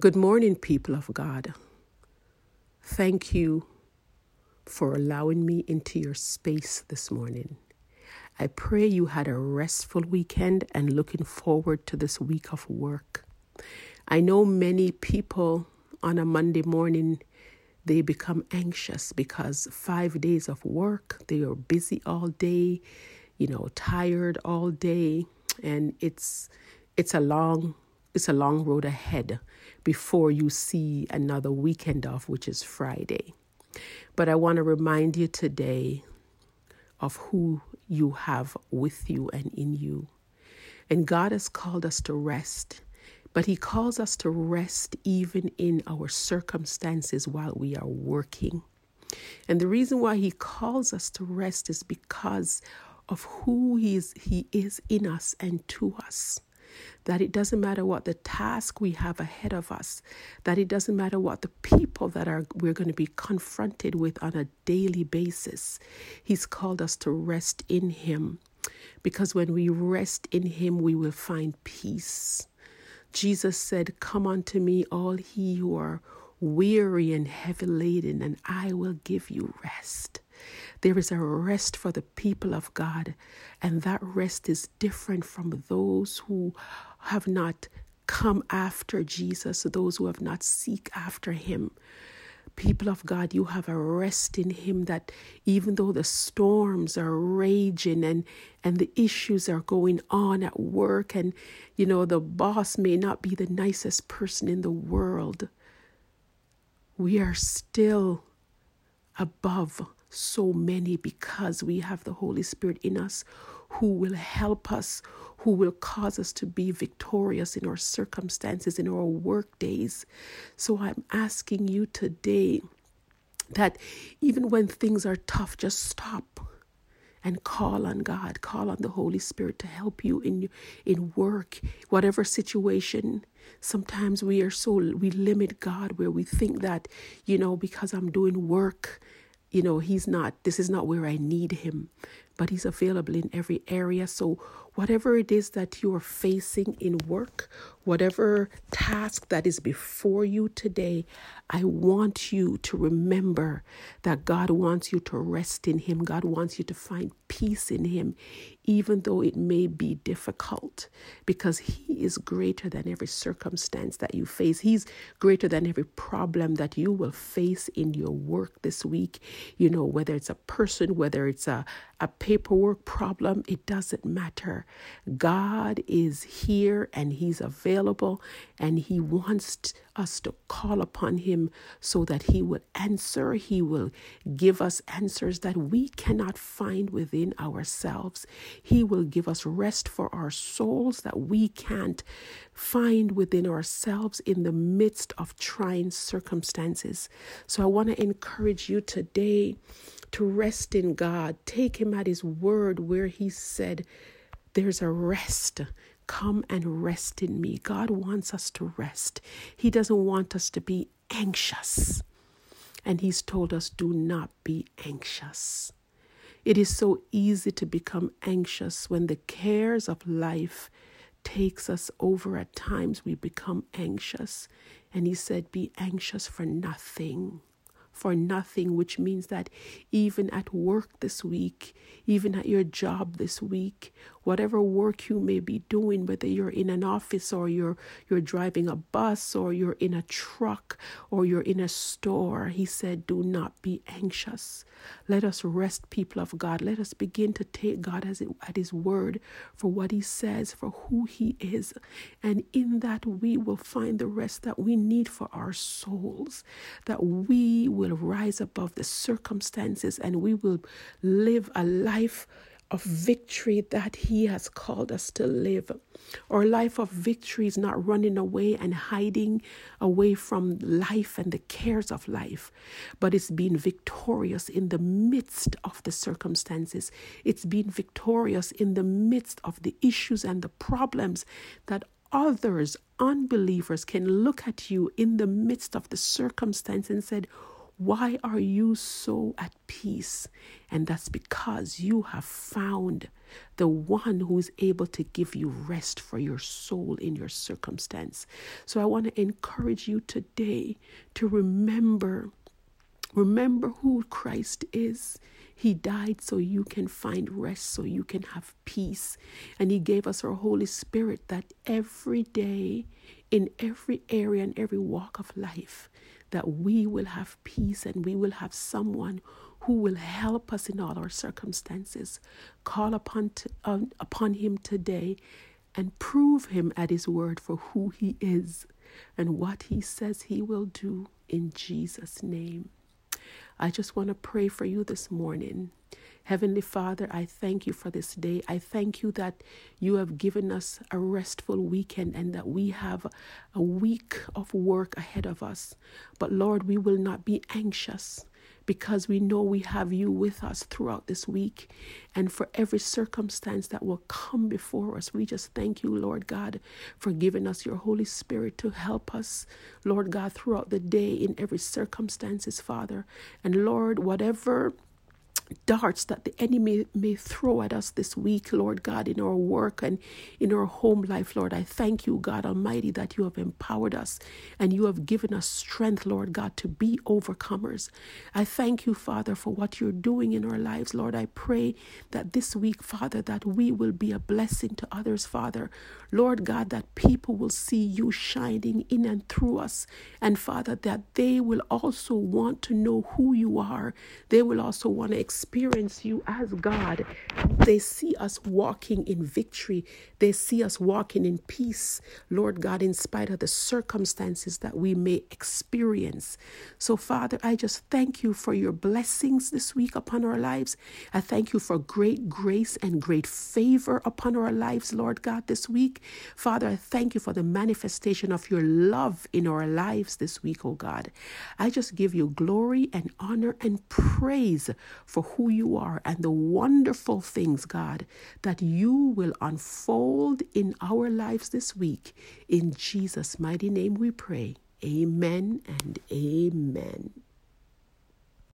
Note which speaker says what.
Speaker 1: Good morning, people of God. Thank you for allowing me into your space this morning. I pray you had a restful weekend and looking forward to this week of work. I know many people on a Monday morning they become anxious because 5 days of work, they are busy all day, you know, tired all day and it's it's a long it's a long road ahead before you see another weekend off, which is Friday. But I want to remind you today of who you have with you and in you. And God has called us to rest, but He calls us to rest even in our circumstances while we are working. And the reason why He calls us to rest is because of who He is, he is in us and to us that it doesn't matter what the task we have ahead of us, that it doesn't matter what the people that are we're going to be confronted with on a daily basis. He's called us to rest in him because when we rest in him we will find peace. Jesus said, "Come unto me all he who are weary and heavy laden, and I will give you rest." There is a rest for the people of God, and that rest is different from those who have not come after Jesus, those who have not seek after him. People of God, you have a rest in him that even though the storms are raging and and the issues are going on at work and you know the boss may not be the nicest person in the world, we are still above so many because we have the Holy Spirit in us who will help us, who will cause us to be victorious in our circumstances, in our work days. So I'm asking you today that even when things are tough, just stop and call on God, call on the Holy Spirit to help you in in work, whatever situation. Sometimes we are so we limit God where we think that, you know, because I'm doing work you know, he's not, this is not where I need him, but he's available in every area. So, whatever it is that you are facing in work, whatever task that is before you today, I want you to remember that God wants you to rest in him. God wants you to find peace in him, even though it may be difficult, because He is greater than every circumstance that you face. He's greater than every problem that you will face in your work this week. You know, whether it's a person, whether it's a, a paperwork problem, it doesn't matter. God is here and He's available, and He wants us to call upon Him so that He will answer. He will give us answers that we cannot find within ourselves. He will give us rest for our souls that we can't find within ourselves in the midst of trying circumstances. So I want to encourage you today to rest in God. Take Him at His word where He said, There's a rest. Come and rest in me. God wants us to rest. He doesn't want us to be anxious. And He's told us, Do not be anxious. It is so easy to become anxious when the cares of life takes us over at times we become anxious and he said be anxious for nothing for nothing, which means that even at work this week, even at your job this week, whatever work you may be doing, whether you're in an office or you're you're driving a bus or you're in a truck or you're in a store, he said, do not be anxious. Let us rest, people of God. Let us begin to take God as it, at his word for what he says, for who he is. And in that we will find the rest that we need for our souls, that we will rise above the circumstances and we will live a life of victory that He has called us to live. Our life of victory is not running away and hiding away from life and the cares of life, but it's being victorious in the midst of the circumstances. It's being victorious in the midst of the issues and the problems that others, unbelievers, can look at you in the midst of the circumstance and said, Why are you so at peace? And that's because you have found the one who is able to give you rest for your soul in your circumstance. So I want to encourage you today to remember remember who Christ is. He died so you can find rest, so you can have peace. And He gave us our Holy Spirit that every day, in every area and every walk of life, that we will have peace and we will have someone who will help us in all our circumstances. Call upon, uh, upon him today and prove him at his word for who he is and what he says he will do in Jesus' name. I just want to pray for you this morning Heavenly Father, I thank you for this day. I thank you that you have given us a restful weekend and that we have a week of work ahead of us. But Lord, we will not be anxious because we know we have you with us throughout this week. And for every circumstance that will come before us, we just thank you, Lord God, for giving us your Holy Spirit to help us, Lord God, throughout the day in every circumstances, Father. And Lord, whatever darts that the enemy may throw at us this week, Lord God, in our work and in our home life, Lord. I thank you, God Almighty, that you have empowered us and you have given us strength, Lord God, to be overcomers. I thank you, Father, for what you're doing in our lives, Lord. I pray that this week, Father, that we will be a blessing to others, Father. Lord God, that people will see you shining in and through us. And Father, that they will also want to know who you are. They will also want to experience you as God. They see us walking in victory. They see us walking in peace, Lord God, in spite of the circumstances that we may experience. So, Father, I just thank you for your blessings this week upon our lives. I thank you for great grace and great favor upon our lives, Lord God, this week. Father, I thank you for the manifestation of your love in our lives this week, oh God. I just give you glory and honor and praise for who you are and the wonderful things, God, that you will unfold in our lives this week. In Jesus' mighty name we pray. Amen and amen.